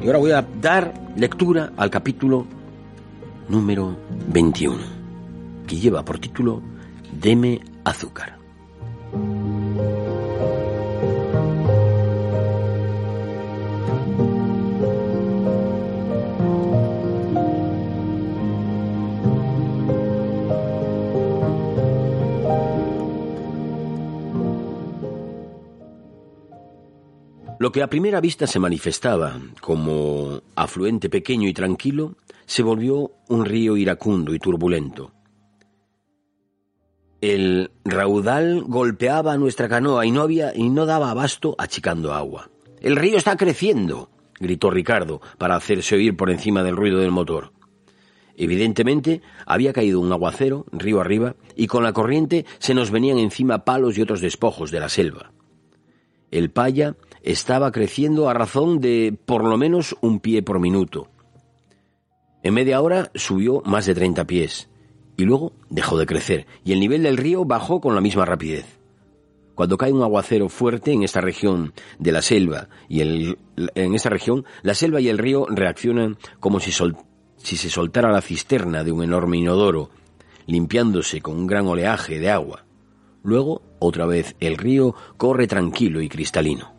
Y ahora voy a dar lectura al capítulo número 21, que lleva por título Deme azúcar. Lo que a primera vista se manifestaba como afluente pequeño y tranquilo, se volvió un río iracundo y turbulento. El raudal golpeaba nuestra canoa y no había y no daba abasto achicando agua. El río está creciendo, gritó Ricardo para hacerse oír por encima del ruido del motor. Evidentemente había caído un aguacero río arriba y con la corriente se nos venían encima palos y otros despojos de la selva. El paya estaba creciendo a razón de por lo menos un pie por minuto. En media hora subió más de 30 pies y luego dejó de crecer y el nivel del río bajó con la misma rapidez. Cuando cae un aguacero fuerte en esta región de la selva y en esta región la selva y el río reaccionan como si, si se soltara la cisterna de un enorme inodoro, limpiándose con un gran oleaje de agua. Luego, otra vez, el río corre tranquilo y cristalino.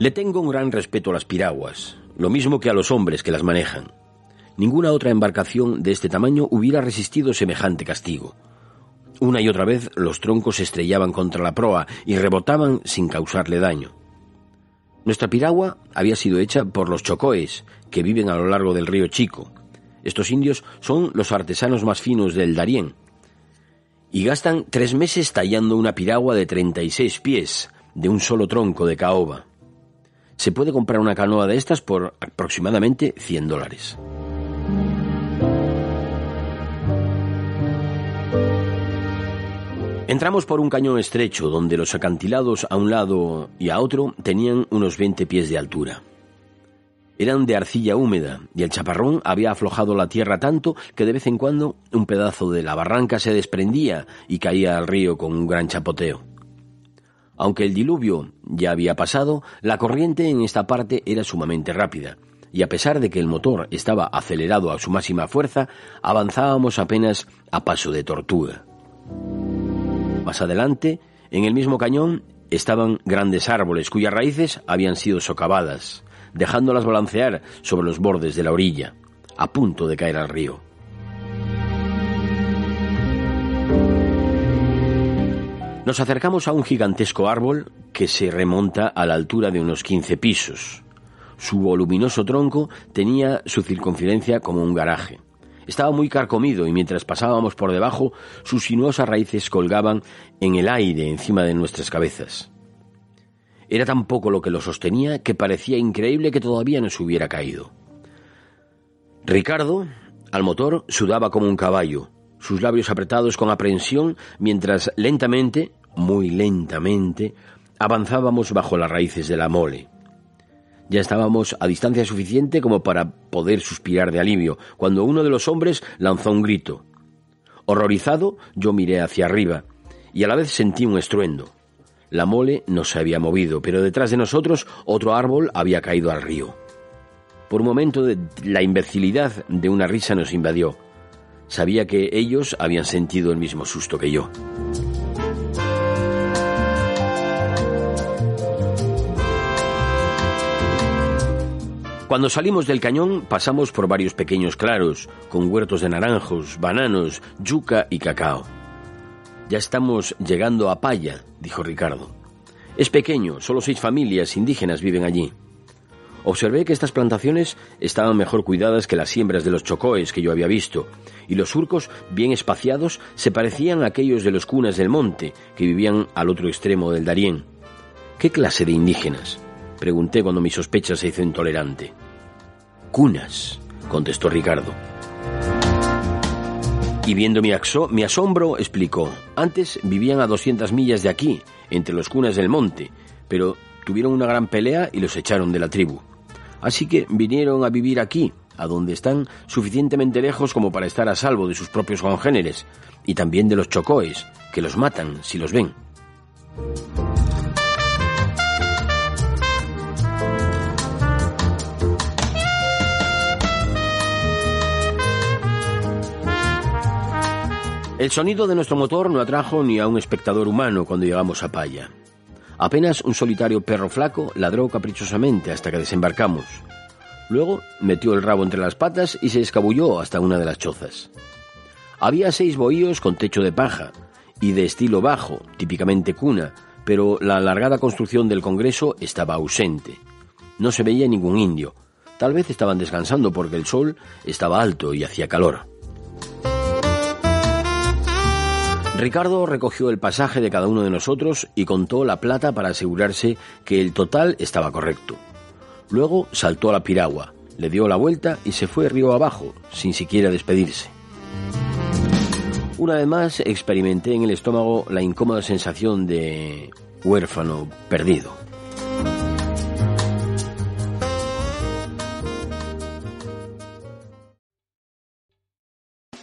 Le tengo un gran respeto a las piraguas, lo mismo que a los hombres que las manejan. Ninguna otra embarcación de este tamaño hubiera resistido semejante castigo. Una y otra vez los troncos se estrellaban contra la proa y rebotaban sin causarle daño. Nuestra piragua había sido hecha por los chocoes, que viven a lo largo del río Chico. Estos indios son los artesanos más finos del Darién, y gastan tres meses tallando una piragua de 36 pies, de un solo tronco de caoba se puede comprar una canoa de estas por aproximadamente 100 dólares. Entramos por un cañón estrecho donde los acantilados a un lado y a otro tenían unos 20 pies de altura. Eran de arcilla húmeda y el chaparrón había aflojado la tierra tanto que de vez en cuando un pedazo de la barranca se desprendía y caía al río con un gran chapoteo. Aunque el diluvio ya había pasado, la corriente en esta parte era sumamente rápida, y a pesar de que el motor estaba acelerado a su máxima fuerza, avanzábamos apenas a paso de tortuga. Más adelante, en el mismo cañón, estaban grandes árboles cuyas raíces habían sido socavadas, dejándolas balancear sobre los bordes de la orilla, a punto de caer al río. Nos acercamos a un gigantesco árbol que se remonta a la altura de unos 15 pisos. Su voluminoso tronco tenía su circunferencia como un garaje. Estaba muy carcomido y mientras pasábamos por debajo, sus sinuosas raíces colgaban en el aire encima de nuestras cabezas. Era tan poco lo que lo sostenía que parecía increíble que todavía no se hubiera caído. Ricardo, al motor, sudaba como un caballo, sus labios apretados con aprensión, mientras lentamente, muy lentamente, avanzábamos bajo las raíces de la mole. Ya estábamos a distancia suficiente como para poder suspirar de alivio, cuando uno de los hombres lanzó un grito. Horrorizado, yo miré hacia arriba, y a la vez sentí un estruendo. La mole no se había movido, pero detrás de nosotros otro árbol había caído al río. Por un momento la imbecilidad de una risa nos invadió. Sabía que ellos habían sentido el mismo susto que yo. Cuando salimos del cañón pasamos por varios pequeños claros, con huertos de naranjos, bananos, yuca y cacao. Ya estamos llegando a Paya, dijo Ricardo. Es pequeño, solo seis familias indígenas viven allí. Observé que estas plantaciones estaban mejor cuidadas que las siembras de los chocoes que yo había visto, y los surcos, bien espaciados, se parecían a aquellos de los cunas del monte que vivían al otro extremo del Darién. ¿Qué clase de indígenas? Pregunté cuando mi sospecha se hizo intolerante. Cunas, contestó Ricardo. Y viendo mi, mi asombro, explicó, antes vivían a 200 millas de aquí, entre los cunas del monte, pero tuvieron una gran pelea y los echaron de la tribu. Así que vinieron a vivir aquí, a donde están suficientemente lejos como para estar a salvo de sus propios congéneres y también de los chocoes, que los matan si los ven. El sonido de nuestro motor no atrajo ni a un espectador humano cuando llegamos a Paya. Apenas un solitario perro flaco ladró caprichosamente hasta que desembarcamos. Luego metió el rabo entre las patas y se escabulló hasta una de las chozas. Había seis bohíos con techo de paja y de estilo bajo, típicamente cuna, pero la alargada construcción del Congreso estaba ausente. No se veía ningún indio. Tal vez estaban descansando porque el sol estaba alto y hacía calor. Ricardo recogió el pasaje de cada uno de nosotros y contó la plata para asegurarse que el total estaba correcto. Luego saltó a la piragua, le dio la vuelta y se fue río abajo, sin siquiera despedirse. Una vez más experimenté en el estómago la incómoda sensación de huérfano perdido.